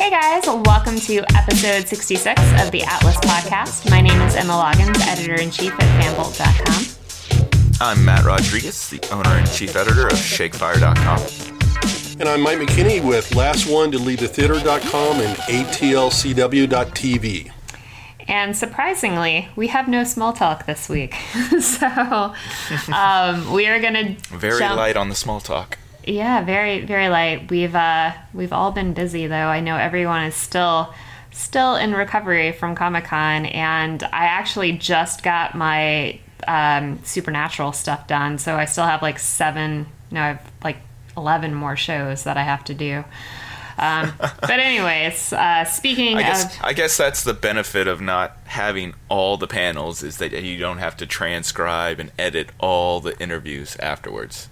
Hey guys, welcome to episode 66 of the Atlas podcast. My name is Emma Loggins, editor in chief at fanbolt.com. I'm Matt Rodriguez, the owner and chief editor of ShakeFire.com. And I'm Mike McKinney with Last One to Leave the Theater.com and ATLCW.tv. And surprisingly, we have no small talk this week. so um, we are going to very jump- light on the small talk. Yeah, very very light. We've uh we've all been busy though. I know everyone is still still in recovery from Comic Con, and I actually just got my um, supernatural stuff done. So I still have like seven. No, I have like eleven more shows that I have to do. Um, but anyways, uh, speaking I guess of I guess that's the benefit of not having all the panels is that you don't have to transcribe and edit all the interviews afterwards.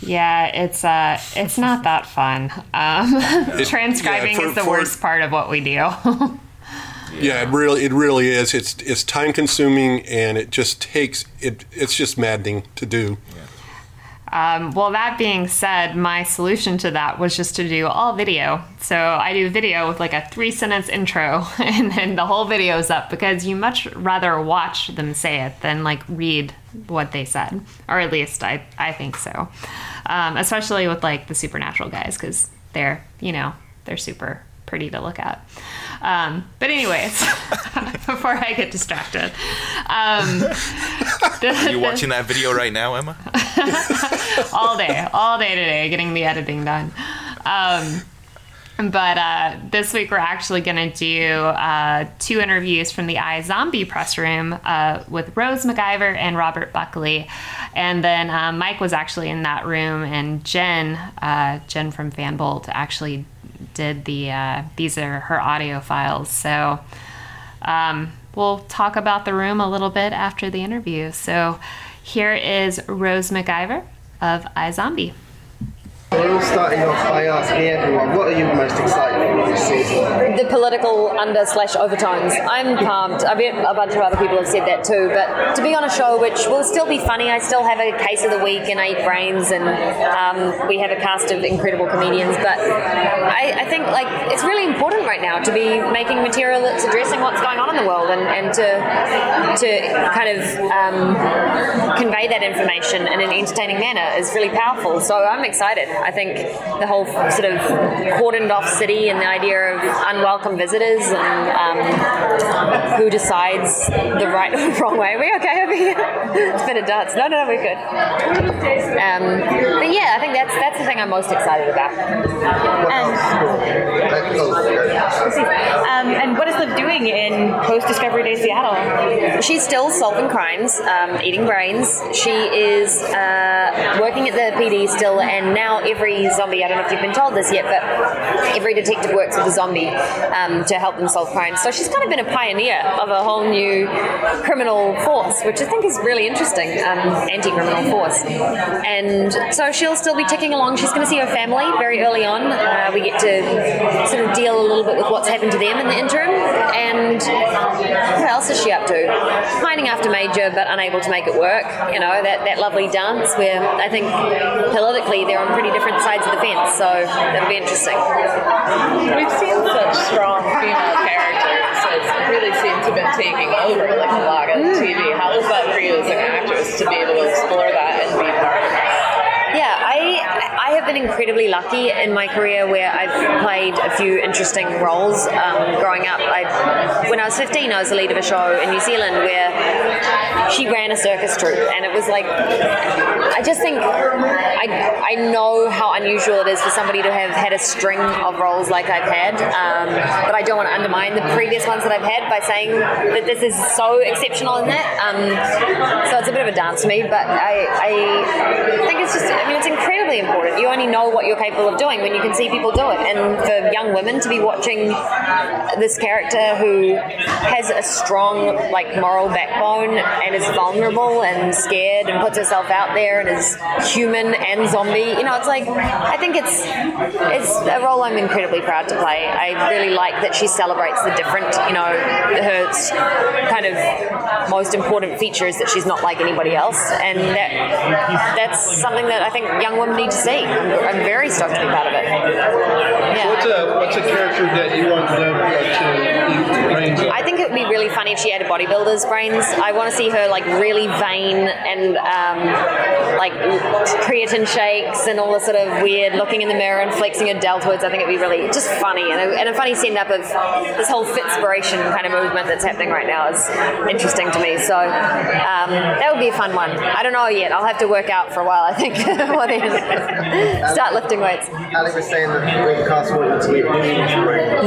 Yeah, it's uh it's not that fun. Um, transcribing yeah, for- is the for- worst part of what we do. Yeah, it really it really is. It's it's time consuming and it just takes it it's just maddening to do. Um, well, that being said, my solution to that was just to do all video. So I do video with like a three sentence intro, and then the whole video is up because you much rather watch them say it than like read what they said, or at least I, I think so. Um, especially with like the supernatural guys because they're, you know, they're super pretty to look at. Um, but anyways, before I get distracted, um, the- Are you watching that video right now, Emma? all day, all day today, getting the editing done. Um, but uh, this week we're actually going to do uh, two interviews from the iZombie press room uh, with Rose McIver and Robert Buckley. And then uh, Mike was actually in that room, and Jen, uh, Jen from Fanbolt, actually did the. Uh, these are her audio files. So um, we'll talk about the room a little bit after the interview. So here is Rose McIver of iZombie. We're all starting off by asking everyone, what are you most excited for this season? the political under slash overtones. I'm pumped. I bet a bunch of other people have said that too. But to be on a show which will still be funny, I still have a case of the week and eight brains, and um, we have a cast of incredible comedians. But I, I think like it's really important right now to be making material that's addressing what's going on in the world and, and to to kind of um, convey that information in an entertaining manner is really powerful. So I'm excited. I think the whole sort of cordoned off city and the idea of unwelcome visitors and um, who decides the right or wrong way. Are we okay over here? it's been a dance. No, no, no, we're good. Um, but yeah, I think that's that's the thing I'm most excited about. Um, and what is Liv doing in post Discovery Day Seattle? She's still solving crimes, um, eating brains. She is uh, working at the PD still, and now every zombie, I don't know if you've been told this yet, but every detective works with a zombie um, to help them solve crimes. So she's kind of been a pioneer of a whole new criminal force, which I think is really interesting, um, anti criminal force. And so she'll still be ticking along. She's going to see her family very early on. Uh, we get to sort of deal a little bit with what's happened to them in the interim. And what else is she up to? Pining after Major, but unable to make it work. You know, that, that lovely dance where I think politically they're on pretty different sides of the fence. So that'll be interesting. We've seen such strong female characters that really seem to have been taking over like a lot of TV. How is that for you as an actress to be able to explore that and be part of it? Yeah, I I have been incredibly lucky in my career where I've played a few interesting roles. Um, growing up, I when I was 15, I was the lead of a show in New Zealand where she ran a circus troupe, and it was like I just think I I know how unusual it is for somebody to have had a string of roles like I've had, um, but I don't want to undermine the previous ones that I've had by saying that this is so exceptional in that. Um, so it's a bit of a dance for me, but I, I think it's just, I mean, it's incredibly important. You only know what you're capable of doing when you can see people do it. And for young women to be watching this character who has a strong, like, moral backbone and is vulnerable and scared and puts herself out there and is human and zombie, you know, it's like, I think it's, it's a role I'm incredibly proud to play. I really like that she celebrates the different, you know, her kind of most important feature is that she's not like anybody else, and that that's something that I think young women need to see. I'm I'm very stoked to be part of it. What's a what's a character that you want them to eat brains of? I think it would be really funny if she had a bodybuilder's brains. I want to see her like really vain and um, like creatine shakes and all the sort of weird looking in the mirror and flexing her deltoids. I think it'd be really just funny and a, and a funny send up of this whole fitspiration kind of movement that's happening right now is interesting to me. So um, that would be a fun one. I don't know yet. I'll have to work out for a while. I think. Before then. Start lifting weights. Ali was saying that the cast wanted to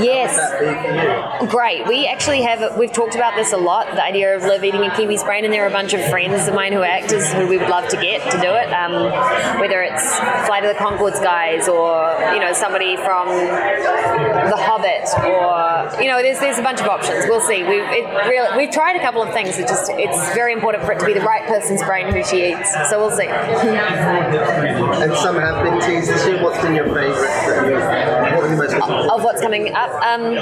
Yes. What's that be for you? Great. We actually have, we've talked about this a lot, the idea of Liv eating a kiwi's brain, and there are a bunch of friends of mine who are actors who we would love to get to do it, um, whether it's Flight of the Conchords guys or, you know, somebody from The Hobbit or, you know, there's, there's a bunch of options. We'll see. We've, it really, we've tried a couple of things. It just, it's very important for it to be the right person's brain who she eats. So we'll see. And some have been this year. Your of what's coming up. Um,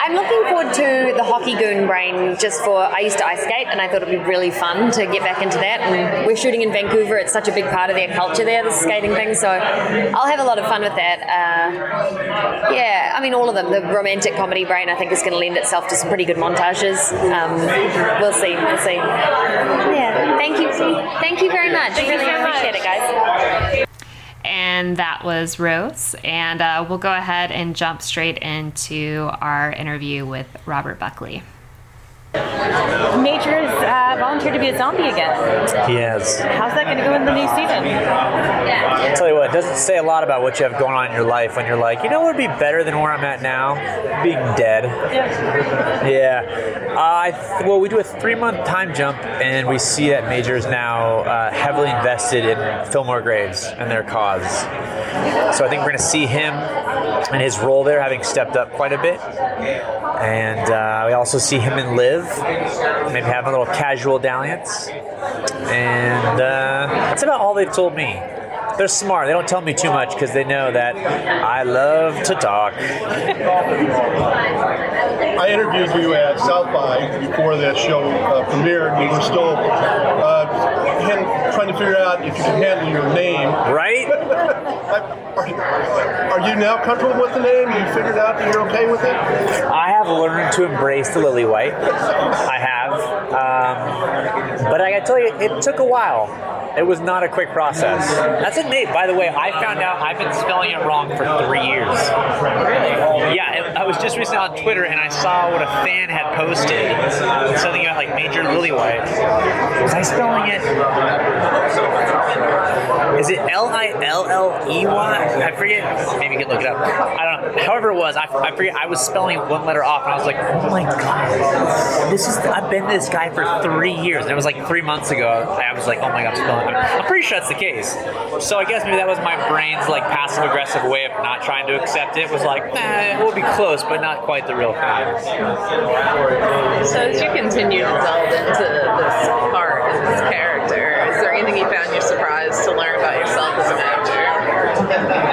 I'm looking forward to the hockey goon brain just for I used to ice skate and I thought it'd be really fun to get back into that. And we're shooting in Vancouver. It's such a big part of their culture there, the skating thing. So I'll have a lot of fun with that. Uh, yeah, I mean all of them. The romantic comedy brain I think is going to lend itself to some pretty good montages. Um, we'll see. We'll see. Yeah. Thank you. Thank you very much. Thank really so much. appreciate it, guys. And that was Rose. And uh, we'll go ahead and jump straight into our interview with Robert Buckley. Major has uh, volunteered to be a zombie again. He has. How's that going to go in the new season? I'll tell you what, it doesn't say a lot about what you have going on in your life when you're like, you know what would be better than where I'm at now? Being dead. Yeah. Uh, I th- well, we do a three month time jump, and we see that Major is now uh, heavily invested in Fillmore Graves and their cause. So I think we're going to see him and his role there having stepped up quite a bit. And uh, we also see him and Liv, maybe have a little casual dalliance. And uh, that's about all they've told me. They're smart. They don't tell me too much because they know that I love to talk. I interviewed you at South by before that show uh, premiered. You were still uh, trying to figure out if you can handle your name. Right? Are, are you now comfortable with the name? You figured out that you're okay with it? I have learned to embrace the lily white. I have. Um, but I gotta tell you, it took a while. It was not a quick process. That's a name, by the way. I found out I've been spelling it wrong for three years. Really? Yeah, it, I was just recently on Twitter and I saw what a fan had posted. Something about like Major Lily White. Was I spelling it? Is it L I L L E Y? I forget. Maybe you can look it up. I don't know. However it was, I, I forget. I was spelling one letter off, and I was like, "Oh my god, this is." I've been this guy for three years, and it was like three months ago. I was like, "Oh my god, I'm spelling." I'm pretty sure that's the case. So I guess maybe that was my brain's like passive aggressive way of not trying to accept it. Was like, nah, we'll be close, but not quite the real thing. So as you continue to delve into this part and this character, is there anything you found you're surprised to learn about yourself as an actor?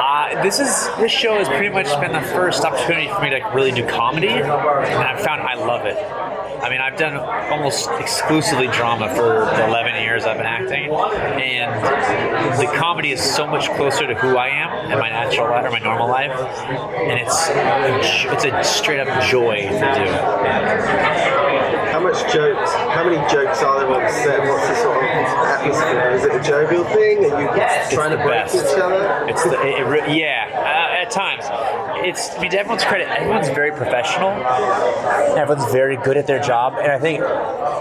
Uh, this is this show has pretty much been the first opportunity for me to really do comedy, and I've found I love it. I mean, I've done almost exclusively drama for the 11 years I've been acting, and the comedy is so much closer to who I am in my natural life or my normal life, and it's it's a straight up joy to do. How much jokes? How many jokes are there on set? What's the sort of atmosphere? Is it a jovial thing? Are you trying to break best. each other? It's the it, it, re- yeah. Uh, at times, it's I mean, to everyone's credit. Everyone's very professional. Everyone's very good at their job, and I think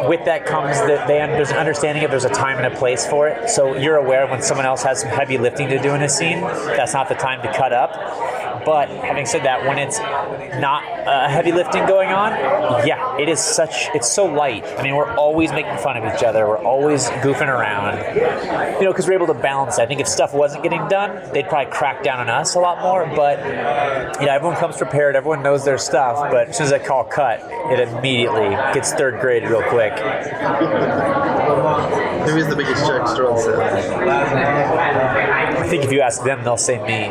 with that comes that they there's an understanding of there's a time and a place for it. So you're aware when someone else has some heavy lifting to do in a scene, that's not the time to cut up. But having said that, when it's not uh, heavy lifting going on, yeah, it is such. It's so light. I mean, we're always making fun of each other. We're always goofing around. You know, because we're able to balance. I think if stuff wasn't getting done, they'd probably crack down on us a lot more. But you know, everyone comes prepared. Everyone knows their stuff. But as soon as I call cut, it immediately gets third grade real quick. Who is the biggest jokester on set? I think if you ask them, they'll say me.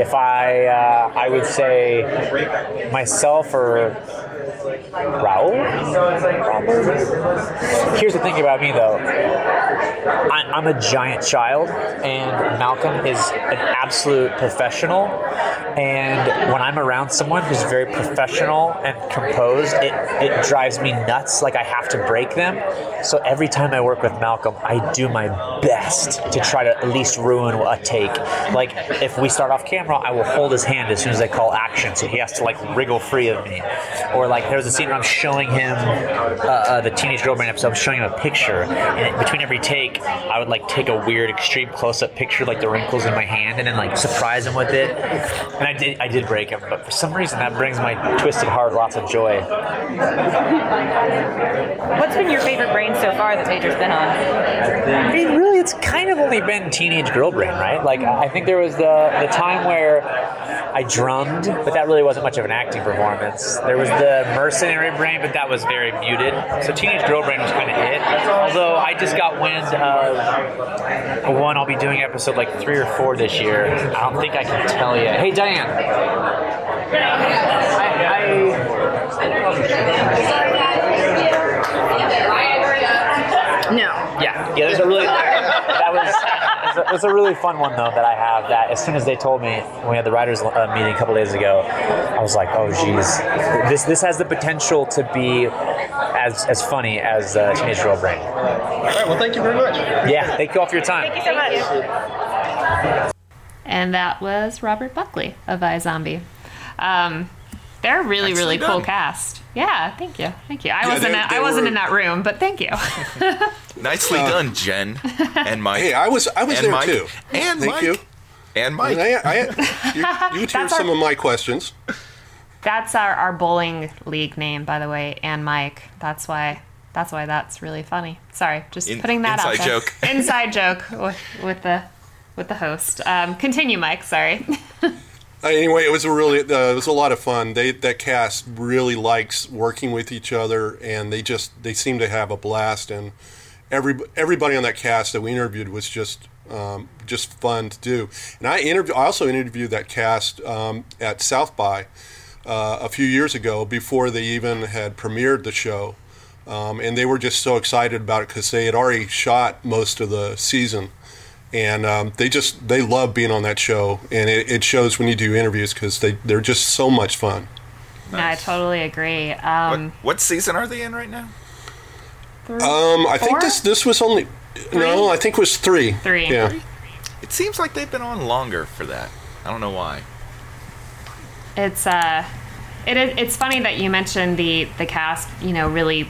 If I, uh, I would say myself or Rahul. Probably. here's the thing about me though. I, I'm a giant child, and Malcolm is an absolute professional. And when I'm around someone who's very professional and composed, it, it drives me nuts. Like I have to break them. So every time I work with Malcolm, I do my best to try to at least ruin a take. Like if we start off camera, I will hold his hand as soon as I call action, so he has to like wriggle free of me. Or like there's a scene where I'm showing him uh, uh, the Teenage Girl Band episode. I'm showing him a picture, and between every take, I would like take a weird extreme close-up picture, like the wrinkles in my hand, and then like surprise him with it. And I did, I did break him, but for some reason that brings my twisted heart lots of joy. What's been your favorite brain so far that Major's been on? I mean, really, it's kind of only been Teenage Girl Brain, right? Like, I think there was the the time where I drummed, but that really wasn't much of an acting performance. There was the Mercenary Brain, but that was very muted. So Teenage Girl Brain was kind of it. Although I just got wind of one I'll be doing episode like three or four this year. I don't think I can tell you. Hey, Diane. No. Yeah, yeah. There's a really that was it was a, it was a really fun one though that I have. That as soon as they told me when we had the writers uh, meeting a couple days ago, I was like, oh geez, this this has the potential to be as as funny as uh, Teenage Girl Brain. All right. Well, thank you very much. Yeah, thank you all for your time. Thank you so much. And that was Robert Buckley of iZombie. Um, they're a really, Nicely really cool done. cast. Yeah, thank you, thank you. I Yeah, wasn't, they- I they wasn't were- in that room, but thank you. Nicely done, Jen and Mike. Hey, I was I was and there Mike, too. And Thank Mike. you. And Mike. I, I, you, you hear That's our- some of my questions. That's our, our bowling league name, by the way, and Mike. That's why. That's why that's really funny. Sorry, just In- putting that out inside there. joke. inside joke with, with the with the host. Um, continue, Mike. Sorry. Uh, anyway, it was a really uh, it was a lot of fun. They that cast really likes working with each other, and they just they seem to have a blast. And every everybody on that cast that we interviewed was just um, just fun to do. And I interview I also interviewed that cast um, at South by uh, a few years ago before they even had premiered the show. Um, and they were just so excited about it because they had already shot most of the season and um, they just they love being on that show and it, it shows when you do interviews because they they're just so much fun No, I totally agree. What, Um, what season are they in right now? three, um i think this this was only no i think it was three Three. yeah It seems like they've been on longer for that. I don't know why. It's uh, it is. It's funny that you mentioned the the cast. You know, really,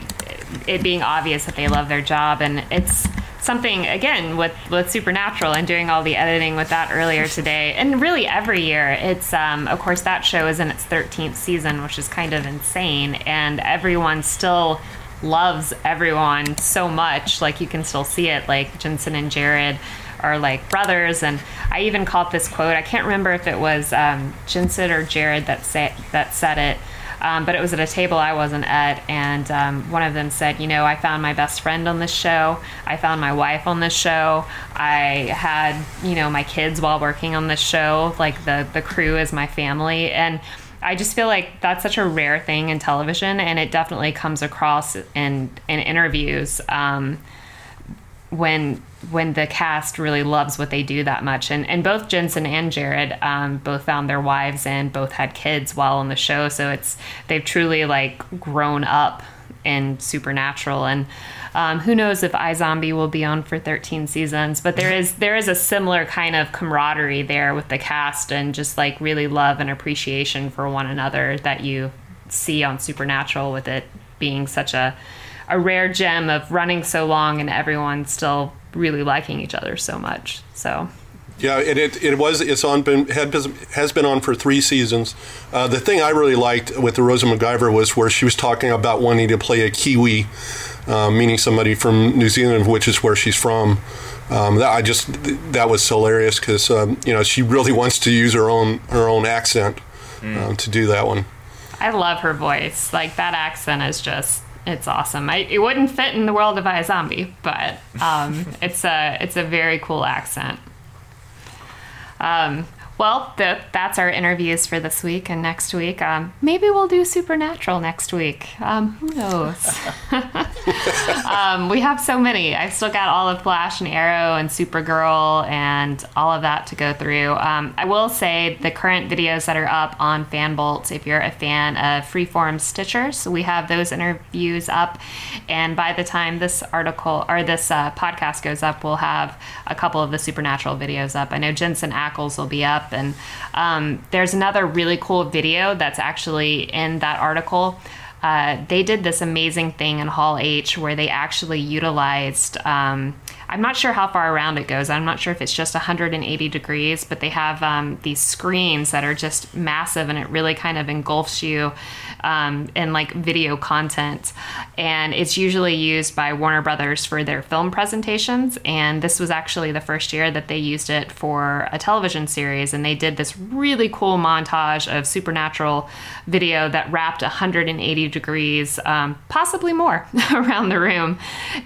it being obvious that they love their job, and it's something again with with Supernatural and doing all the editing with that earlier today, and really every year. It's um, of course that show is in its 13th season, which is kind of insane, and everyone still loves everyone so much. Like you can still see it, like Jensen and Jared are like brothers. And I even caught this quote. I can't remember if it was um, Jensen or Jared that say, that said it um, but it was at a table I wasn't at and um, one of them said you know I found my best friend on this show. I found my wife on this show. I had you know my kids while working on this show. Like the the crew is my family. And I just feel like that's such a rare thing in television and it definitely comes across in in interviews um, when when the cast really loves what they do that much. And and both Jensen and Jared um, both found their wives and both had kids while on the show. So it's they've truly like grown up in supernatural. And um, who knows if iZombie will be on for 13 seasons but there is there is a similar kind of camaraderie there with the cast and just like really love and appreciation for one another that you see on supernatural with it being such a a rare gem of running so long and everyone still really liking each other so much. So yeah it, it, it was it's on been had been, has been on for three seasons uh, the thing i really liked with the rosa McIver was where she was talking about wanting to play a kiwi uh, meaning somebody from new zealand which is where she's from um, that I just that was hilarious because um, you know she really wants to use her own her own accent um, to do that one. I love her voice. Like that accent is just it's awesome. I, it wouldn't fit in the world of iZombie, but um, it's a it's a very cool accent. Um, Well, th- that's our interviews for this week and next week. Um, maybe we'll do Supernatural next week. Um, who knows? um, we have so many. I've still got all of Flash and Arrow and Supergirl and all of that to go through. Um, I will say the current videos that are up on Fanbolt, if you're a fan of Freeform Stitchers, we have those interviews up. And by the time this article or this uh, podcast goes up, we'll have a couple of the Supernatural videos up. I know Jensen Ackles will be up. And um, there's another really cool video that's actually in that article. Uh, they did this amazing thing in Hall H where they actually utilized. Um, I'm not sure how far around it goes. I'm not sure if it's just 180 degrees, but they have um, these screens that are just massive and it really kind of engulfs you um, in like video content. And it's usually used by Warner Brothers for their film presentations. And this was actually the first year that they used it for a television series. And they did this really cool montage of supernatural video that wrapped 180 degrees, um, possibly more, around the room.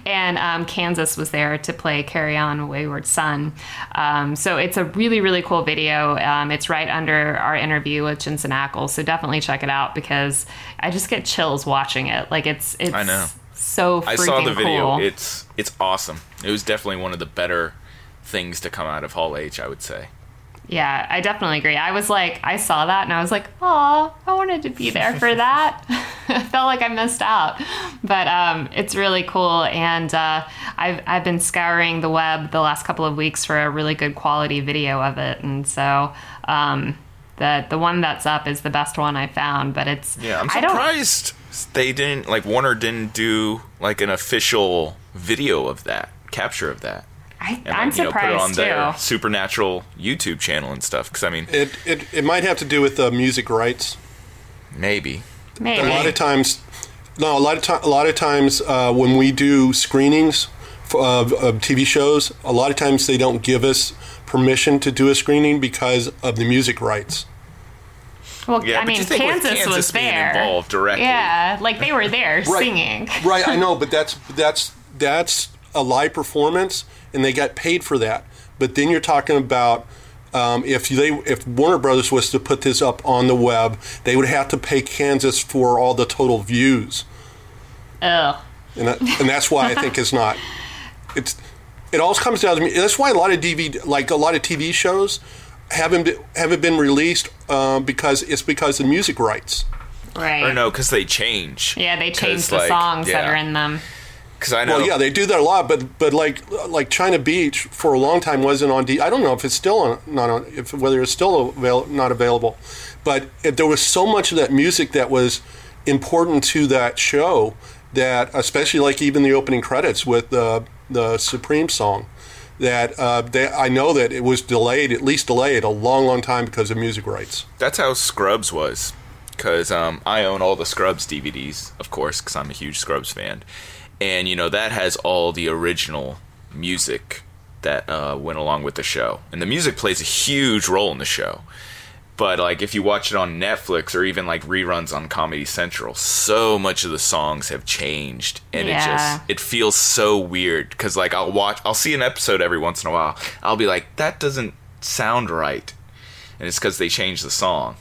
And um, Kansas was there to play Carry On Wayward Son. Um, so it's a really, really cool video. Um, it's right under our interview with Jensen Ackles. So definitely check it out because I just get chills watching it. Like it's, it's I know. so I saw the video. Cool. It's it's awesome. It was definitely one of the better things to come out of Hall H, I would say. Yeah, I definitely agree. I was like, I saw that and I was like, oh, I wanted to be there for that. I felt like I missed out, but um, it's really cool. And uh, I've I've been scouring the web the last couple of weeks for a really good quality video of it, and so. Um, the, the one that's up is the best one I found, but it's Yeah, I'm surprised they didn't like Warner didn't do like an official video of that capture of that. I, And I'm like, you know, put it on surprised their supernatural YouTube channel and stuff. Because I mean, It, it it might have to do with the music rights. maybe. Maybe. A lot of times, no, a lot of time, a lot of times uh, when we do screenings of, of TV shows, a lot of times they don't give us permission to do a screening because of the music rights. well, Yeah, I mean, you think with Kansas, Kansas was being there. involved directly. Yeah, like they were there singing. right, I know, but that's that's that's a live performance, and they got paid for that. But then you're talking about um, if they if Warner Brothers was to put this up on the web, they would have to pay Kansas for all the total views, Ugh. and that, and that's why I think it's not. It's it all comes down to me. That's why a lot of DVD, like a lot of TV shows, haven't been, haven't been released um, because it's because the music rights. Right. Or no, because they change. Yeah, they change the like, songs that are in them. Because I know. Well, yeah, they do that a lot, but but like like China Beach for a long time wasn't on D. I don't know if it's still on, not on if whether it's still avail, not available, but it, there was so much of that music that was important to that show that especially like even the opening credits with the the Supreme song that uh, they, I know that it was delayed at least delayed a long long time because of music rights. That's how Scrubs was. Because um, I own all the Scrubs DVDs, of course, because I'm a huge Scrubs fan. And, you know, that has all the original music that uh, went along with the show. And the music plays a huge role in the show. But, like, if you watch it on Netflix or even, like, reruns on Comedy Central, so much of the songs have changed. And it just, it feels so weird. Because, like, I'll watch, I'll see an episode every once in a while. I'll be like, that doesn't sound right. And it's because they changed the song.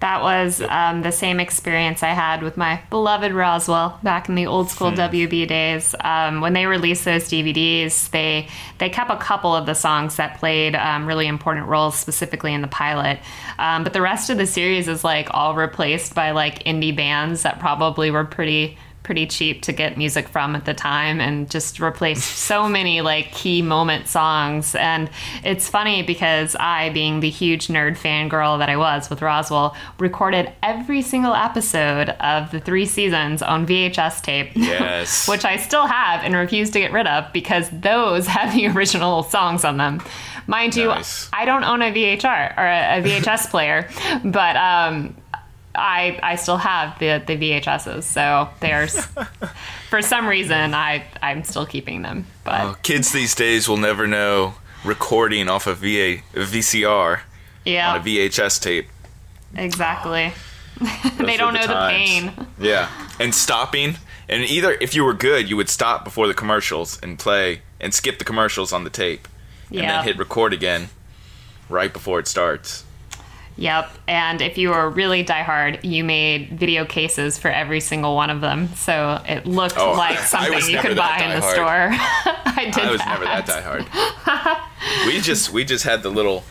That was um, the same experience I had with my beloved Roswell back in the old school WB days. Um, when they released those DVDs, they they kept a couple of the songs that played um, really important roles, specifically in the pilot. Um, but the rest of the series is like all replaced by like indie bands that probably were pretty pretty cheap to get music from at the time and just replaced so many like key moment songs. And it's funny because i being the huge nerd fangirl that i was with roswell recorded every single episode of the three seasons on vhs tape Yes. which i still have and refuse to get rid of because those have the original songs on them. Mind you i don't own a vhr or a, a vhs player but um I I still have the the VHSs, so there's for some reason I I'm still keeping them. But Oh, kids these days will never know recording off a VA, VCR on yeah, a VHS tape. exactly. Ah. Those they don't the know the pain. Yeah, and stopping, and either if you were good, you would stop before the commercials and play and skip the commercials on the tape, and Yeah. then hit record again right before it starts. Yep. And if you were really diehard, you made video cases for every single one of them. So it looked Oh, like something you could buy in the diehard. store. I did I was that. never that diehard. we just we just had the little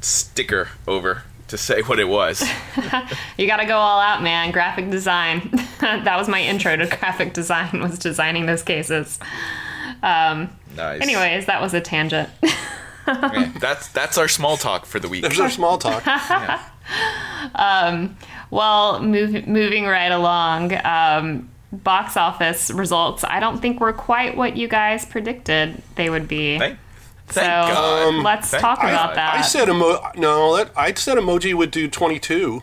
sticker over to say what it was. You got to go all out, man. Graphic design. that was my intro to graphic design was designing those cases. Um, Nice. anyways, that was a tangent. Yeah, that's that's our small talk for the week. There's our small talk. Well, move, moving right along, um, box office results. I don't think were quite what you guys predicted they would be. Thank, so thank God. let's Thank talk God. about that. I said emo- no. That, I said emoji would do 22.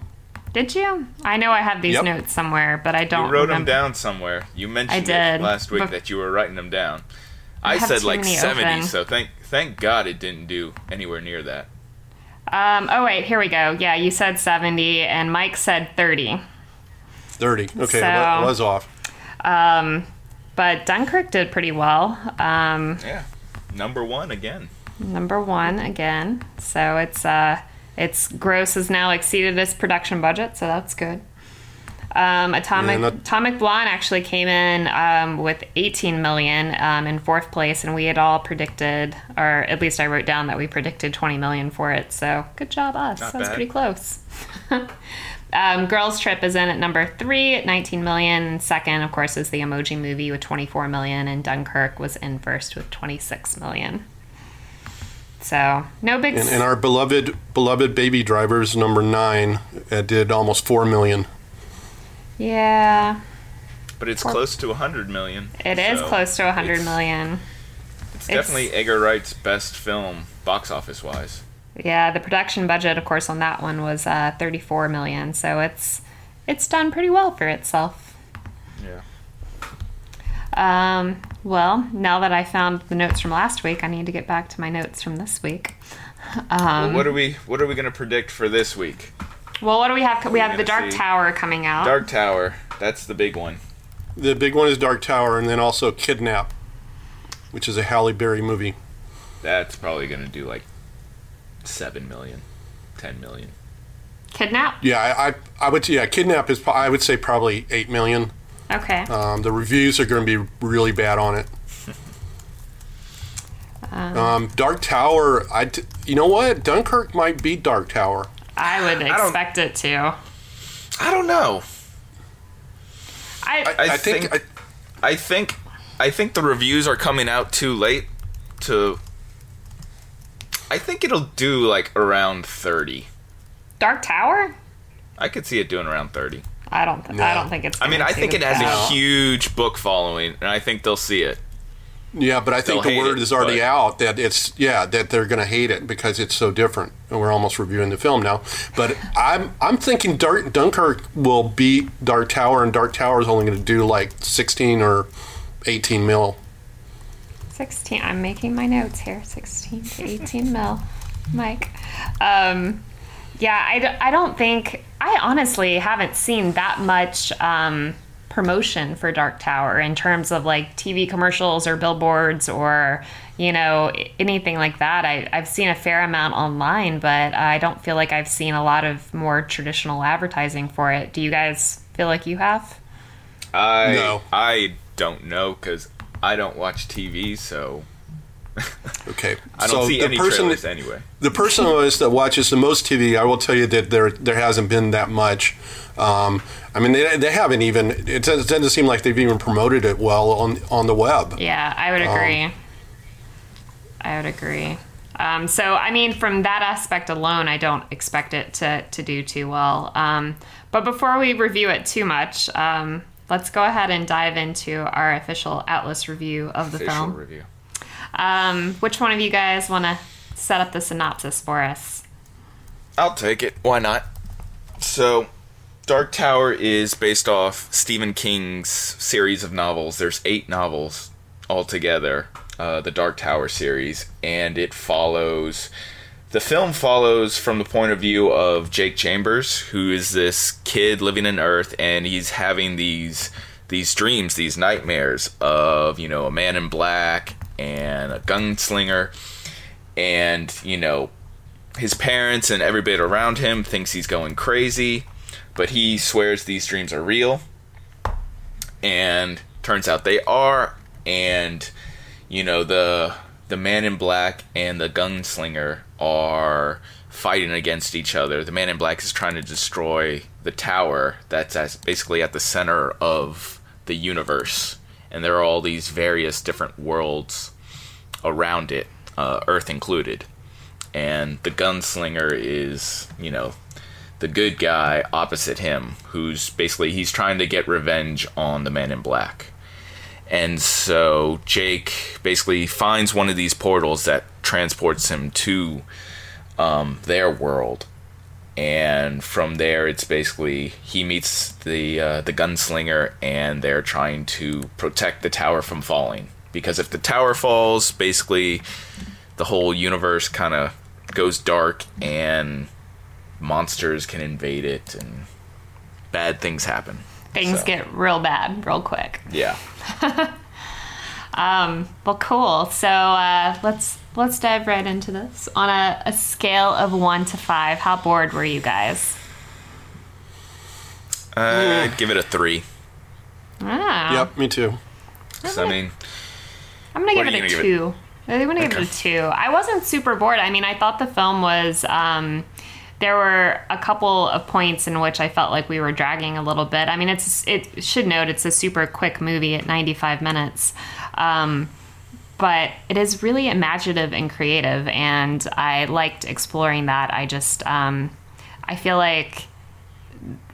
Did you? I know I have these Yep. notes somewhere, but I don't You wrote them down somewhere. You mentioned I did, it last week but- that you were writing them down. I, have said like 70, open. so thank thank God it didn't do anywhere near that. Um, oh wait, here we go. Yeah, you said seventy, and Mike said thirty. 30. Okay, So- I was off. Um, But Dunkirk did pretty well. Um, Yeah, number one again. number one again. So it's uh, its gross has now exceeded its production budget, so that's good. Um, Atomic Yeah, not- Atomic Blonde actually came in um, with 18 million um, in fourth place, and we had all predicted, or at least I wrote down that we predicted 20 million for it. So good job, us. Not That was bad. pretty close. um, Girls Trip is in at number three at 19 million. Second, of course, is the Emoji Movie with 24 million, and Dunkirk was in first with 26 million. So no big. And, and our beloved beloved Baby Drivers number nine uh, did almost four million. Yeah, But it's close to 100 million. it is so close to 100 it's- million. It's, It's- definitely Edgar Wright's best film, box office wise. Yeah, the production budget, of course, on that one was uh, 34 million. So it's it's done pretty well for itself. Yeah. Um, well, now that I found the notes from last week, I need to get back to my notes from this week. Well, Um, what are we What are we gonna predict for this week? Well, what do we have? We have the Dark see? Tower coming out. Dark Tower. That's the big one. The big one is Dark Tower, and then also Kidnap, which is a Halle Berry movie. That's probably gonna do like seven million, ten million. Kidnap. Yeah, I, I, I would yeah, Kidnap is I would say probably eight million. Okay. Um, the reviews are going to be really bad on it. Um, Dark Tower, I d- you know what? Dunkirk might beat Dark Tower. I would don't- expect it to. I don't know. I, I, I think, think I think I think the reviews are coming out too late to I think it'll do like around 30. Dark Tower. I could see it doing around 30. I don't. Th- No. I don't think it's. I mean, I think it has that. a huge book following and I think they'll see it. Yeah, but I think the word it, is already but- out that it's yeah that they're going to hate it because it's so different, and we're almost reviewing the film now. But I'm I'm thinking Dark Dunkirk will beat Dark Tower, and Dark Tower is only going to do like 16 or 18 mil. 16 i'm making my notes here 16 to 18 mil mike um, yeah I, d- I don't think i honestly haven't seen that much um, promotion for dark tower in terms of like tv commercials or billboards or you know anything like that. I, i've seen a fair amount online but i don't feel like i've seen a lot of more traditional advertising for it. Do you guys feel like you have? I No. I don't know cuz I don't watch TV, so Okay, I don't so see the any person trailers anyway. the person of us that watches the most TV, I will tell you that there there hasn't been that much. Um, I mean, they, they haven't even. It doesn't, it doesn't seem like they've even promoted it well on on the web. Yeah, I would agree. I would agree. Um, so, I mean, from that aspect alone, I don't expect it to, to do too well. Um, but before we review it too much, um, let's go ahead and dive into our official Atlas review of the Official film. review. Um, which one of you guys want to set up the synopsis for us? I'll take it. Why not? So, Dark Tower is based off Stephen King's series of novels. There's eight novels altogether, uh, the Dark Tower series, and it follows. The film follows from the point of view of Jake Chambers, who is this kid living in Earth, and he's having these these dreams, these nightmares of you know a man in black and a gunslinger, and you know his parents and everybody around him thinks he's going crazy, but he swears these dreams are real. And turns out they are. And you know the the man in black and the gunslinger are fighting against each other. The man in black is trying to destroy the tower that's as basically at the center of the universe, and there are all these various different worlds around it, uh, Earth included. And the gunslinger is, you know, the good guy opposite him, who's basically he's trying to get revenge on the man in black. And so Jake basically finds one of these portals that transports him to um, their world, and from there it's basically he meets the uh, the gunslinger, and they're trying to protect the tower from falling. Because if the tower falls, basically the whole universe kind of goes dark, and monsters can invade it, and bad things happen. Things So, get real bad real quick. yeah. Um, well, cool. So uh, let's let's dive right into this. On a, a scale of one to five, how bored were you guys? Uh, I'd give it a three. Ah, Yep, me too. 'Cause, I mean, I'm gonna give it a you gonna give it? two. I'm gonna give it a two. I wasn't super bored. I mean, I thought the film was. Um, there were a couple of points in which I felt like we were dragging a little bit. I mean, it's it should note it's a super quick movie at 95 minutes. Um, but it is really imaginative and creative, and I liked exploring that. I just, um, I feel like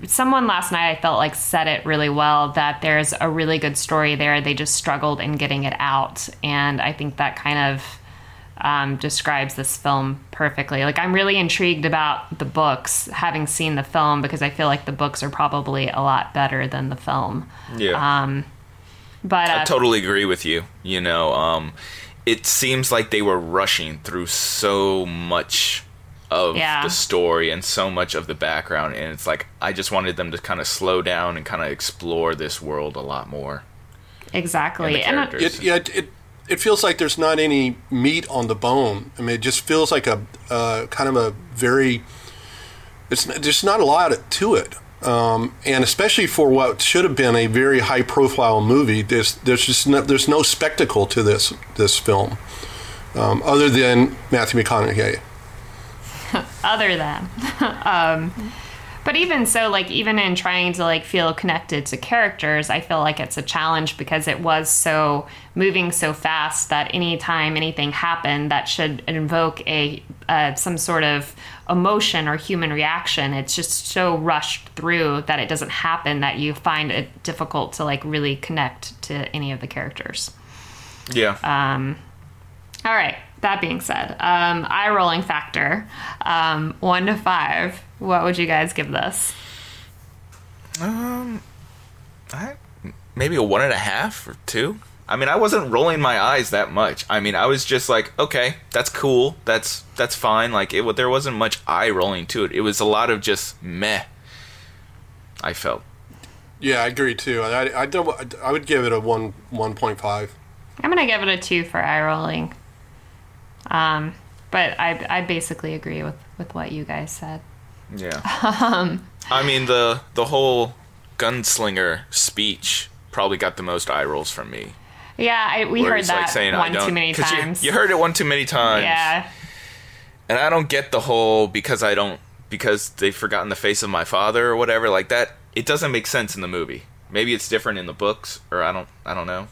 someone last night I felt like said it really well that there's a really good story there. They just struggled in getting it out, and I think that kind of um, describes this film perfectly. Like I'm really intrigued about the books, having seen the film, because I feel like the books are probably a lot better than the film. yeah. Um, but uh, I totally agree with you. You know, um, it seems like they were rushing through so much of Yeah. the story and so much of the background, and it's like I just wanted them to kind of slow down and kind of explore this world a lot more. exactly, And and, uh. It, yeah, it, it it feels like there's not any meat on the bone. I mean, it just feels like a uh, kind of a very. It's there's not a lot to it, um, and especially for what should have been a very high profile movie, there's there's just no, there's no spectacle to this this film, um, other than Matthew McConaughey. other than um but even so like even in trying to like feel connected to characters i feel like it's a challenge because it was so moving so fast that anytime anything happened that should invoke a uh, some sort of emotion or human reaction it's just so rushed through that it doesn't happen that you find it difficult to like really connect to any of the characters Yeah. Um. All right. That being said, um, eye rolling factor, um, one to five. What would you guys give this? I, maybe a one and a half or two. I mean, I wasn't rolling my eyes that much. I mean, I was just like, okay, that's cool. That's that's fine. Like it, there wasn't much eye rolling to it. It was a lot of just meh. I felt. Yeah, I agree too. I I, don't- I would give it a one one point five. I'm gonna give it a two for eye rolling. Um, but I I basically agree with with what you guys said. Yeah. Um, I mean the the whole gunslinger speech probably got the most eye rolls from me. Yeah, I, we Where heard he's, like, that saying, one too don't-" many 'cause you- times. You, heard it one too many times. Yeah, And I don't get the whole because I don't because they've forgotten the face of my father or whatever like that. It doesn't make sense in the movie. Maybe it's different in the books or I don't I don't know.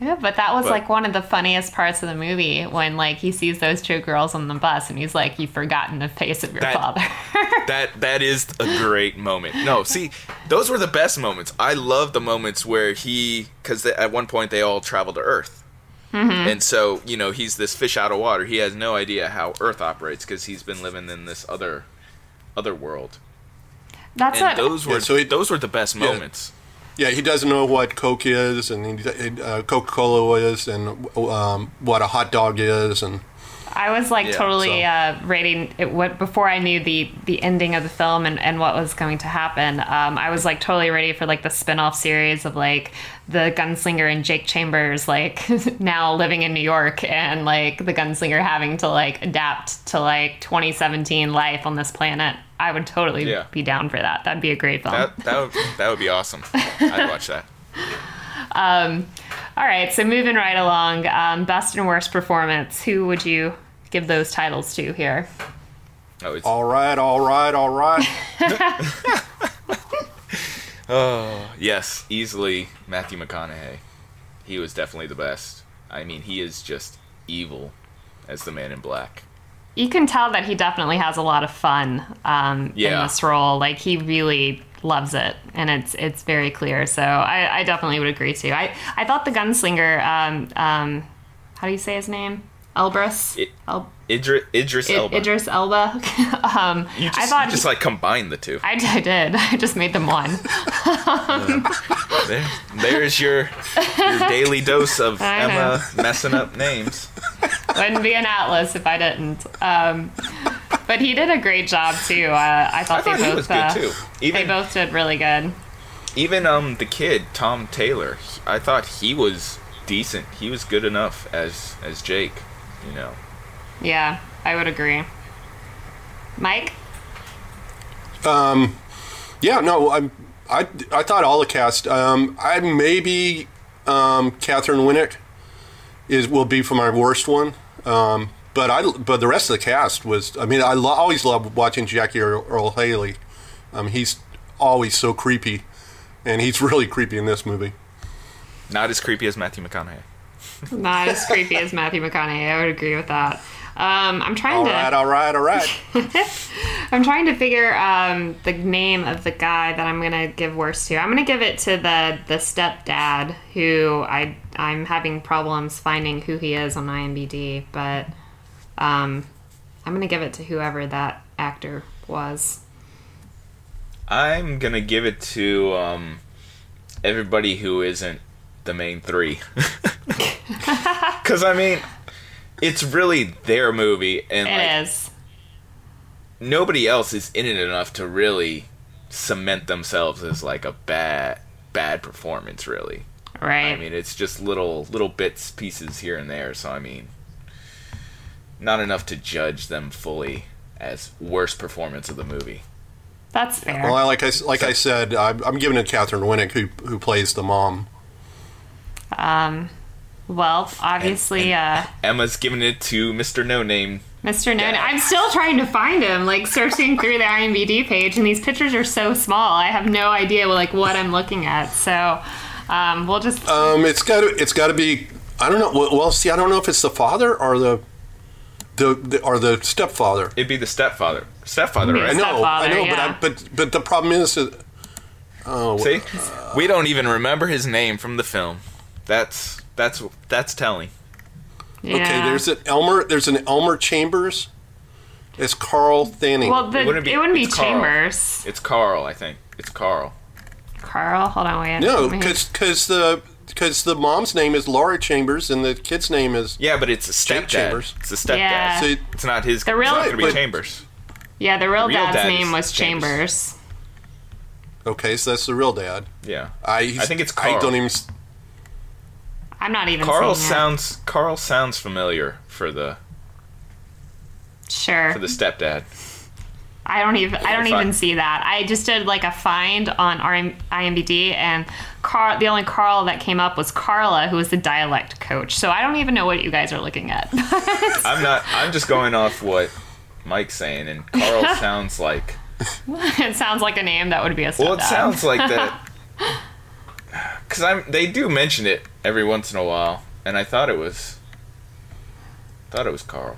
Yeah, but that was But- like one of the funniest parts of the movie when like he sees those two girls on the bus and he's like, "You've forgotten the face of your That- father." That that is a great moment. No, see, those were the best moments. I love the moments where he because at one point they all travel to Earth, mm-hmm. and so you know he's this fish out of water. He has no idea how Earth operates because he's been living in this other other world. That's And what those were Yeah, so he- those were the best moments. Yeah, he doesn't know what Coke is, and he, uh, Coca Cola is, and um, what a hot dog is, and I was like Yeah, totally so- uh, rating it what before I knew the the ending of the film and, and what was going to happen. Um, I was like totally ready for like the spin-off series of like the gunslinger and Jake Chambers like now living in New York and like the gunslinger having to like adapt to like 2017 life on this planet. I would totally Yeah. be down for that. That'd be a great film. That that would, that would be awesome. I'd watch that. Um, All right, so moving right along, um, best and worst performance. Who would you give those titles to here? Oh, it's, All right, all right, all right. yes, easily Matthew McConaughey. He was definitely the best. I mean, he is just evil as the Man in Black. You can tell that he definitely has a lot of fun um, in this role. Like he really loves it, and it's it's very clear. So I, I definitely would agree too. I I thought the gunslinger, um, um, how do you say his name? Elbrus. It- El- Idris, Idris Elba. Idris Elba. um, you just, I thought you just like combine the two. I, I did. I just made them one. There, there's your your daily dose of I Emma messing up names. Wouldn't be an atlas if I didn't. Um, but he did a great job too. Uh, I thought, I thought they he both uh, too. they both did really good. even um the kid Tom Taylor, I thought he was decent. He was good enough as as Jake. You know. Yeah, I would agree. Mike. Um, Yeah, no, I'm, I I thought all the cast. Um, I maybe um, Katheryn Winnick is will be for my worst one. Um, but I but the rest of the cast was. I mean, I lo- always love watching Jackie Earle, Earle Haley. Um, he's always so creepy, and he's really creepy in this movie. Not as creepy as Matthew McConaughey. Not as creepy as Matthew McConaughey. I would agree with that. Um, I'm trying All to. right, all right, all right. I'm trying to figure um, the name of the guy that I'm gonna give worst to. I'm gonna give it to the the stepdad who I I'm having problems finding who he is on IMDb, but um, I'm gonna give it to whoever that actor was. I'm gonna give it to um, everybody who isn't the main three, because I mean, it's really their movie, and It like is. nobody else is in it enough to really cement themselves as like a bad bad performance. Really, right. I mean, it's just little little bits, pieces here and there. So I mean, not enough to judge them fully as worst performance of the movie. That's fair. Well, I, like I s- like I said, I'm, I'm giving it to Katheryn Winnick, who who plays the mom. Um, well, obviously, uh, Emma's giving it to Mr. No Name. Mr. No, I'm still trying to find him, like searching through the IMDb page, and these pictures are so small. I have no idea like what I'm looking at. So um, we'll just Um, it's got to it's got to be. I don't know. Well, well, see, I don't know if it's the father or the the, the or the stepfather. It'd be the stepfather. Stepfather, Yeah. I right? know, I know, yeah. but I, but but the problem is that oh, See, we don't even remember his name from the film. That's that's that's telling. yeah. okay. There's an Elmer. There's an Elmer Chambers. It's Carl Thanning. well, the, It wouldn't be- it wouldn't be it's Carl. Chambers. It's Carl, I think. It's Carl. Carl, hold on, wait. no, Let me- because the because the mom's name is Laura Chambers and the kid's name is Yeah, but it's a Jake stepdad. Chambers. It's a stepdad. Yeah. See, It's not his. The real- it's not gonna Right, but- Chambers. yeah, the real, the real dad's dad name was Chambers. Chambers. okay. So that's the real dad. Yeah. I I think it's Carl. I don't even. I'm not even. Carl sounds Carl sounds familiar for the sure. for the stepdad. I don't even I don't even see that. I just did like a find on IMDb and Carl the only Carl that came up was Carla who was the dialect coach. So I don't even know what you guys are looking at. I'm not. I'm just going off what Mike's saying, and Carl sounds like. it sounds like a name that would be a stepdad. Well, it sounds like that. Because I'm. They do mention it every once in a while, and I thought it was. Thought it was Carl.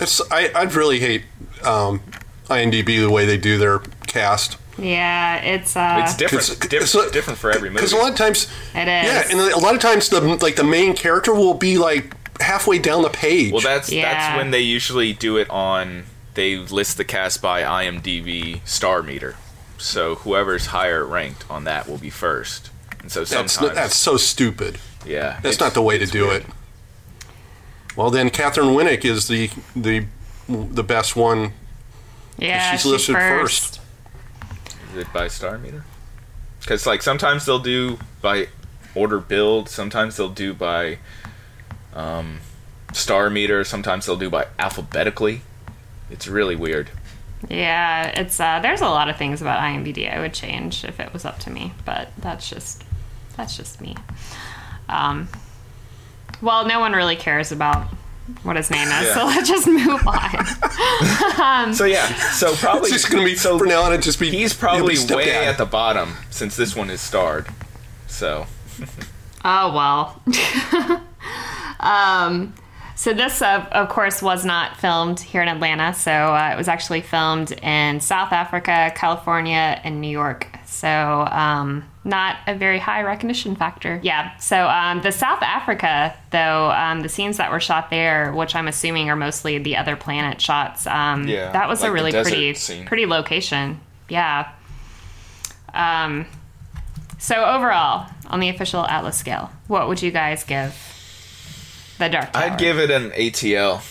It's, I I'd really hate um, IMDb the way they do their cast. Yeah, it's uh It's different. 'Cause- different, so- different for every movie. Because a lot of times, it is. yeah, and a lot of times the like the main character will be like halfway down the page. Well, that's Yeah. that's when they usually do it on. They list the cast by IMDb star meter, so whoever's higher ranked on that will be first. And so that's sometimes, that's so stupid. yeah, That's not the way to do weird. it. Well, then Katheryn Winnick is the the the best one. Yeah, she's listed first. Is it by star meter? Because like sometimes they'll do by order build, sometimes they'll do by um, star meter, sometimes they'll do by alphabetically. It's really weird. Yeah, it's uh, there's a lot of things about IMBD I would change if it was up to me, but that's just that's just me. Um, well, no one really cares about what his name is, Yeah. so let's just move on. um, So yeah, so probably It's just going to be so for now on. It just be he's probably be way down. at the bottom since this one is starred. So Oh well. um, so this, uh, of course, was not filmed here in Atlanta. So uh, it was actually filmed in South Africa, California, and New York. So um, not a very high recognition factor. Yeah. So um, the South Africa, though, um, the scenes that were shot there, which I'm assuming are mostly the other planet shots. Um, Yeah, that was like a really pretty, scene. pretty location. Yeah. Um, so overall, on the official Atlas scale, what would you guys give the Dark Tower? I'd give it an ATL.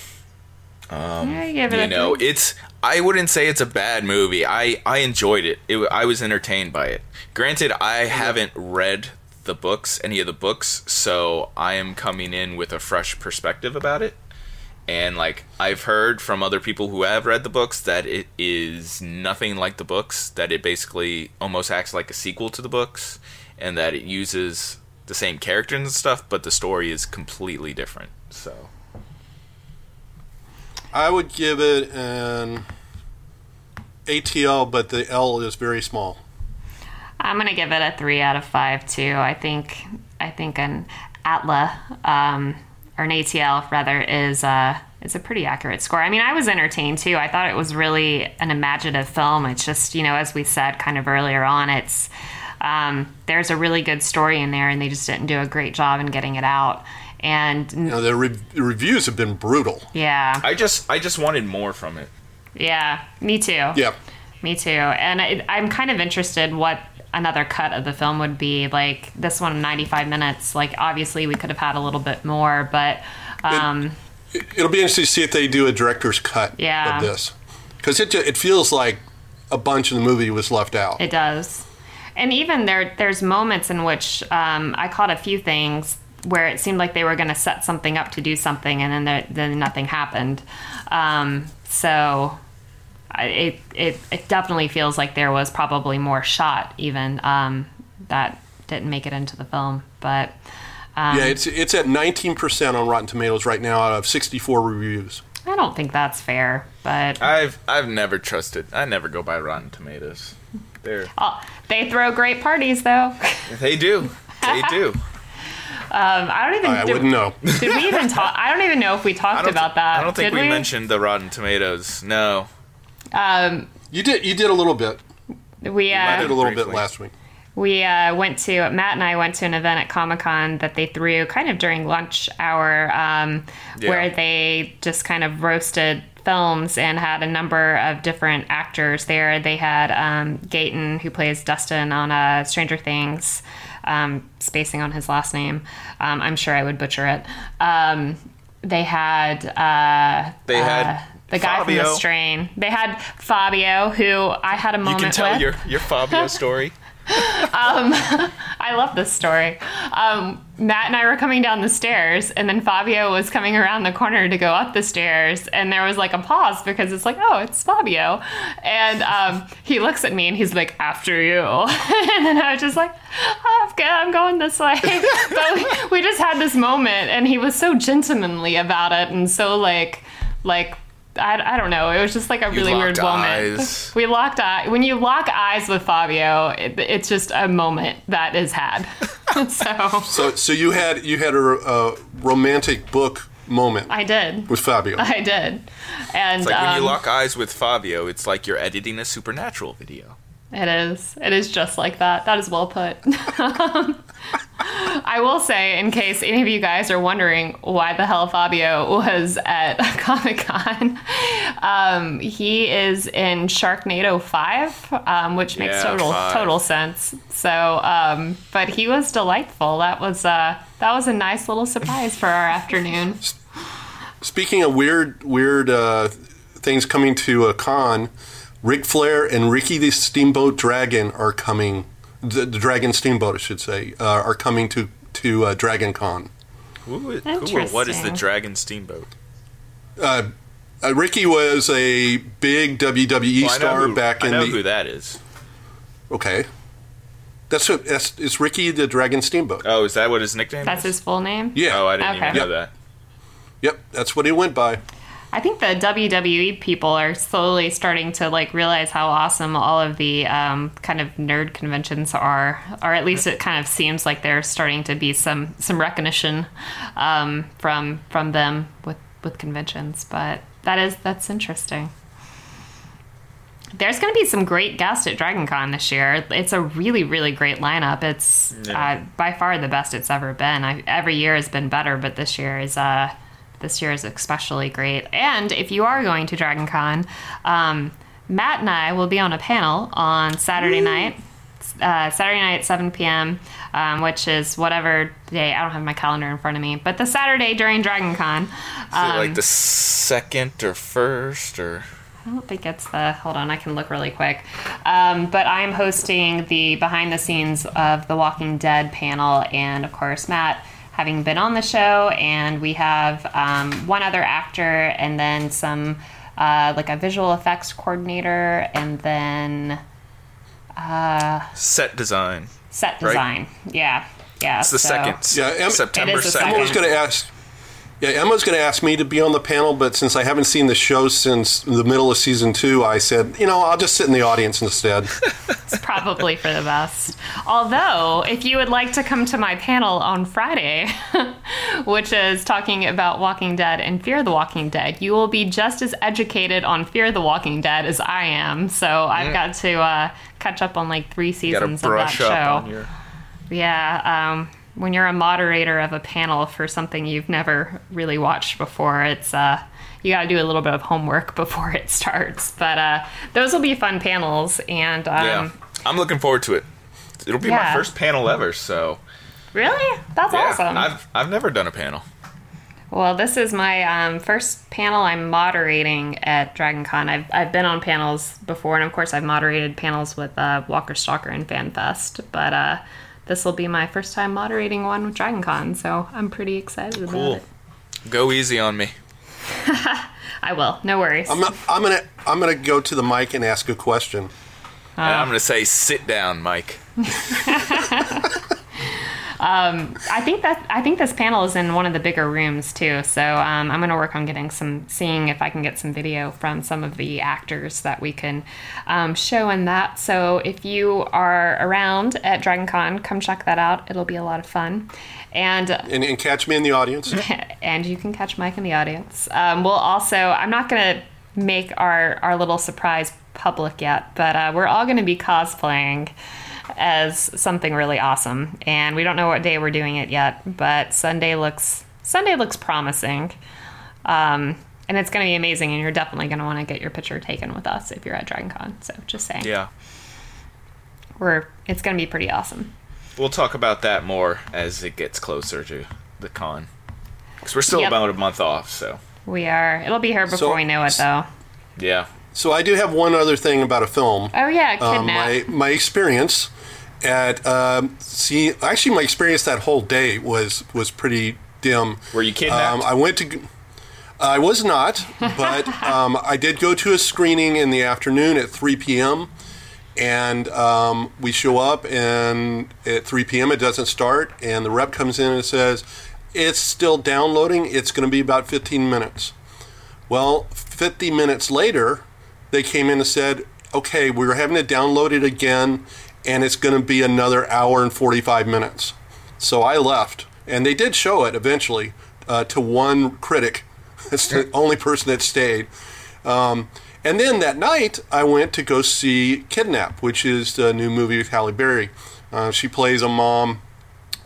Um, you give it you know, three. it's. I wouldn't say it's a bad movie. I I enjoyed it. it. I was entertained by it. Granted, I haven't read the books, any of the books, so I am coming in with a fresh perspective about it. And like I've heard from other people who have read the books that it is nothing like the books. That it basically almost acts like a sequel to the books, and that it uses the same characters and stuff, but the story is completely different. So I would give it an ATL, but the L is very small. I'm gonna give it a three out of five too. I think I think an Atla um, or an ATL rather is uh, is a pretty accurate score. I mean, I was entertained too. I thought it was really an imaginative film. It's just you know, as we said kind of earlier on, it's um, there's a really good story in there, and they just didn't do a great job in getting it out. And You know, the, re- the reviews have been brutal. yeah, I just I just wanted more from it. yeah, me too. Yeah. Me too. And I, I'm kind of interested what another cut of the film would be. Like this one, 95 minutes. Like obviously we could have had a little bit more, but um, It, it'll be interesting to see if they do a director's cut Yeah. of this. Because it, it feels like a bunch of the movie was left out. it does. And even there, there's moments in which um, I caught a few things where it seemed like they were going to set something up to do something, and then there, then nothing happened. Um, so I, it, it it definitely feels like there was probably more shot even um, that didn't make it into the film, but. Um, yeah, it's it's at 19% on Rotten Tomatoes right now out of 64 reviews. I don't think that's fair, but I've I've never trusted. I never go by Rotten Tomatoes. They're oh, they throw great parties though. they do they do. Um, I don't even. I did, wouldn't know. Did we even talk? I don't even know if we talked about thi- that. I don't think did we, mentioned the Rotten Tomatoes. No, Um, You did you did a little bit. we I uh, did a little bit last week. we uh, went to Matt and I went to an event at Comic Con that they threw kind of during lunch hour, um, Yeah. where they just kind of roasted films and had a number of different actors there. They had um, Gaten, who plays Dustin on uh, Stranger Things, um, spacing on his last name. Um, I'm sure I would butcher it. Um, they had uh, They had uh, the guy from the Strain. They had Fabio, who I had a moment. you can tell with. your your Fabio story. I love this story. Um, Matt and I were coming down the stairs, and then Fabio was coming around the corner to go up the stairs, and there was like a pause because it's like, oh, it's Fabio, and um, he looks at me and he's like, after you, and then I was just like, oh, I'm I'm going this way. but we, we just had this moment, and he was so gentlemanly about it, and so like, like. I, I don't know. It was just like a really weird moment. eyes. We locked eye. When you lock eyes with Fabio, it, it's just a moment that is had. so So so you had you had a, a romantic book moment I did. with Fabio. I did. And It's like when um, you lock eyes with Fabio, it's like you're editing a supernatural video. It is. It is just like that. That is well put. I will say, in case any of you guys are wondering why the hell Fabio was at Comic Con, um, he is in Sharknado Five, um, which makes Yeah, total five. total sense. So, um, but he was delightful. That was uh, that was a nice little surprise for our afternoon. speaking of weird, weird uh, things coming to a con, Ric Flair and Ricky the Steamboat Dragon are coming. The, the Dragon Steamboat, I should say, uh, are coming to to uh, Dragon Con. Who, is- who or what is the Dragon Steamboat? Uh, uh, Ricky was a big WWE Well, I know star who- back I in know the. who that is. Okay, that's what that's it's Ricky the Dragon Steamboat. Oh, is that what his nickname That's is? his full name. Yeah. Oh, I didn't Okay. even know Yep. that. Yep, that's what he went by. I think the WWE people are slowly starting to like realize how awesome all of the um, kind of nerd conventions are, or at least it kind of seems like there's starting to be some some recognition um, from from them with with conventions. But that is that's interesting. There's going to be some great guests at Dragon Con this year. It's a really, really great lineup. It's uh, by far the best it's ever been. I, every year has been better, but this year is uh, this year is especially great. And if you are going to Dragon Con, um, Matt and I will be on a panel on Saturday night. Uh, Saturday night at 7 p.m., um, which is whatever day. I don't have my calendar in front of me, but the Saturday during Dragon Con. Is it Um, like the second or first or? I don't think it's the. Hold on, I can look really quick. Um, but I'm hosting the behind the scenes of the Walking Dead panel, and of course, Matt having been on the show, and we have um, one other actor, and then some uh, like a visual effects coordinator, and then Set design. set Right. design. Yeah, yeah. It's the so- second. Yeah, Em- September It is the second. Emma was going to ask. Yeah, Emma's going to ask me to be on the panel, but since I haven't seen the show since the middle of season two, I said, you know, I'll just sit in the audience instead. It's probably for the best. Although, if you would like to come to my panel on Friday, which is talking about Walking Dead and Fear the Walking Dead, you will be just as educated on Fear the Walking Dead as I am. So I've got to uh, catch up on like three You gotta seasons of that brush show. on your. Yeah, um, when you're a moderator of a panel for something you've never really watched before, it's uh, you got to do a little bit of homework before it starts. But uh, those will be fun panels, and um, Yeah, I'm looking forward to it. It'll be my first panel ever, so really, that's yeah. awesome. I've I've never done a panel. Well, this is my um, first panel I'm moderating at DragonCon. I've, I've been on panels before, and of course, I've moderated panels with uh, Walker Stalker and FanFest, but uh, this will be my first time moderating one with Dragon Con, so I'm pretty excited about Cool. it. Go easy on me. I will, no worries. I'm, I'm gonna I'm gonna go to the mic and ask a question. and I'm gonna say, sit down, Mike. I think that I think this panel is in one of the bigger rooms too. So um, I'm going to work on getting some, seeing if I can get some video from some of the actors that we can um, show in that. So if you are around at Dragon Con, come check that out. It'll be a lot of fun, and And, and catch me in the audience. and you can catch Mike in the audience. Um, we'll also, I'm not going to make our, our little surprise public yet, but uh, we're all going to be cosplaying as something really awesome. And we don't know what day we're doing it yet, but Sunday looks Sunday looks promising. Um, and it's going to be amazing, and you're definitely going to want to get your picture taken with us if you're at Dragon Con. So just saying, Yeah, we're it's going to be pretty awesome. we'll talk about that more as it gets closer to the con. Because we're still Yep. about a month off, so We are. It'll be here before So- we know it, though. yeah. So I do have one other thing about a film. Oh yeah, Um, my my experience at um, see actually my experience that whole day was was pretty dim. Were you kidnapped? Um, I went to. I was not, but um, I did go to a screening in the afternoon at 3 p.m. And um, we show up, and at 3 p.m. it doesn't start, and the rep comes in and says, "It's still downloading. It's going to be about 15 minutes." Well, 50 minutes later, they came in and said, okay, we're having to download it again, and it's going to be another hour and 45 minutes. So I left, and they did show it eventually uh, to one critic. That's the only person that stayed. Um, and then that night, I went to go see Kidnap, which is the new movie with Halle Berry. Uh, she plays a mom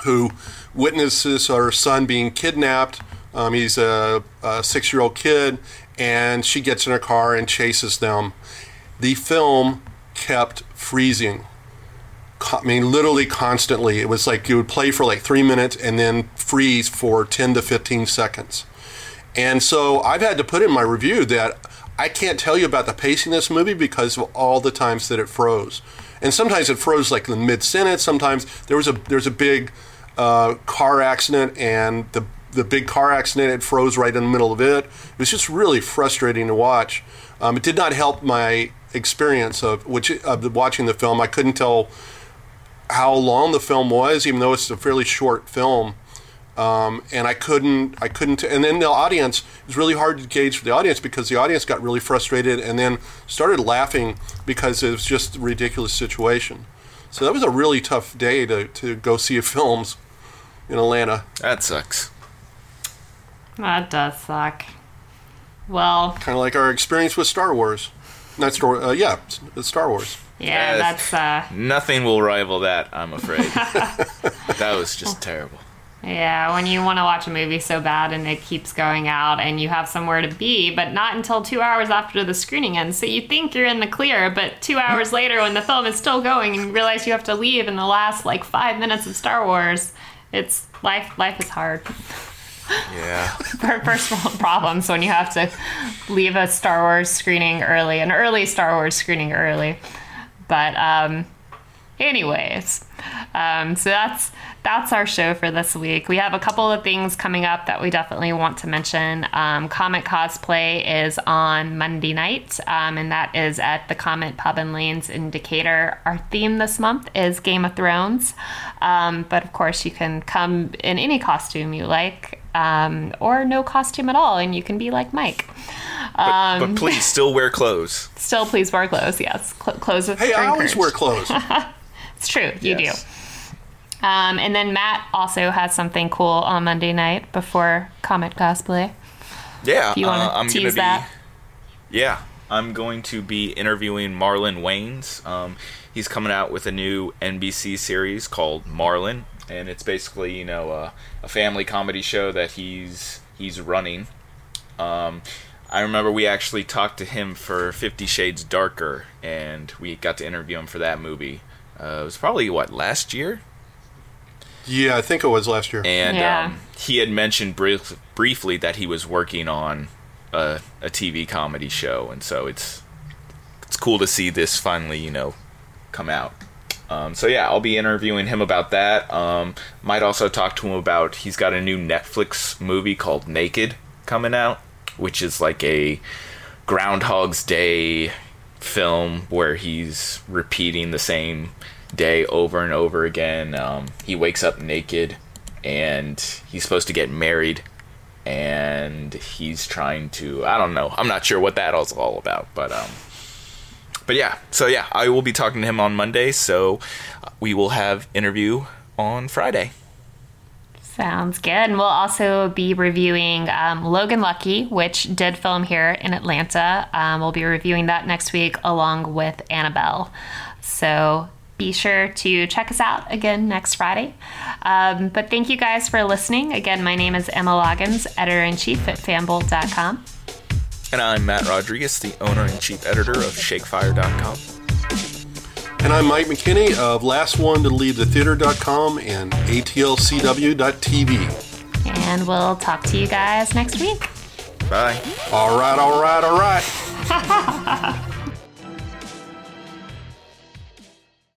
who witnesses her son being kidnapped. Um, he's a, a six year old kid, and she gets in her car and chases them. The film kept freezing. I mean, literally constantly. It was like you would play for like three minutes and then freeze for 10 to 15 seconds. And so I've had to put in my review that I can't tell you about the pacing of this movie because of all the times that it froze. And sometimes it froze like in the mid sentence. Sometimes there was a there's a big uh, car accident, and the the big car accident it froze right in the middle of it. It was just really frustrating to watch. Um, it did not help my experience of which of watching the film. I couldn't tell how long the film was, even though it's a fairly short film. Um, and I couldn't, I couldn't, and then the audience it was really hard to gauge for the audience because the audience got really frustrated and then started laughing because it was just a ridiculous situation. So that was a really tough day to, to go see films in Atlanta. That sucks. That does suck. Well, Kind of like our experience with Star Wars. Not Star, uh, yeah, it's Star Wars. Yeah, Yes. that's uh, Nothing will rival that, I'm afraid. that was just terrible. Yeah, when you want to watch a movie so bad and it keeps going out and you have somewhere to be, but not until two hours after the screening ends. So you think you're in the clear, but two hours later, when the film is still going and you realize you have to leave in the last like five minutes of Star Wars, it's life. Life is hard. Yeah. Per- Personal problems when you have to leave a Star Wars screening early, an early Star Wars screening early. But um, anyways, um, so that's that's our show for this week. We have a couple of things coming up that we definitely want to mention. Um, Comet cosplay is on Monday night, um, and that is at the Comet Pub and Lanes in Decatur. Our theme this month is Game of Thrones, um, but of course you can come in any costume you like. Um, or no costume at all, and you can be like Mike. But, Um, but please still wear clothes. Still, please wear clothes. Yes, Cl- clothes with. Hey, I are always encouraged. wear clothes. It's true, you Yes. do. Um, and then Matt also has something cool on Monday night before Comet cosplay. Yeah. Do you want uh, to I'm gonna tease be, that? Yeah, I'm going to be interviewing Marlon Wayans. Um, he's coming out with a new NBC series called Marlon, and it's basically you know uh, a family comedy show that he's he's running. Um, I remember we actually talked to him for Fifty Shades Darker, and we got to interview him for that movie. Uh, it was probably what last year, yeah, I think it was last year. and Yeah. um, he had mentioned brief, briefly that he was working on a, a TV comedy show, and so it's it's cool to see this finally, you know, come out. Um, so yeah, I'll be interviewing him about that. Um, might also talk to him about he's got a new Netflix movie called Naked coming out, which is like a Groundhog's Day film where he's repeating the same day over and over again. Um, he wakes up naked and he's supposed to get married and he's trying to I don't know. I'm not sure what that is all about, but um but yeah. So yeah, I will be talking to him on Monday, so we will have interview on Friday. Sounds good. And we'll also be reviewing um, Logan Lucky, which did film here in Atlanta. Um, we'll be reviewing that next week along with Annabelle. So be sure to check us out again next Friday. Um, but thank you guys for listening. Again, my name is Emma Loggins, editor in chief at fanbolt.com. And I'm Matt Rodriguez, the owner and chief editor of Shakefire.com. And I'm Mike McKinney of Last One to Leave the Theater.com and ATLCW.tv. And we'll talk to you guys next week. Bye. All right, all right, all right.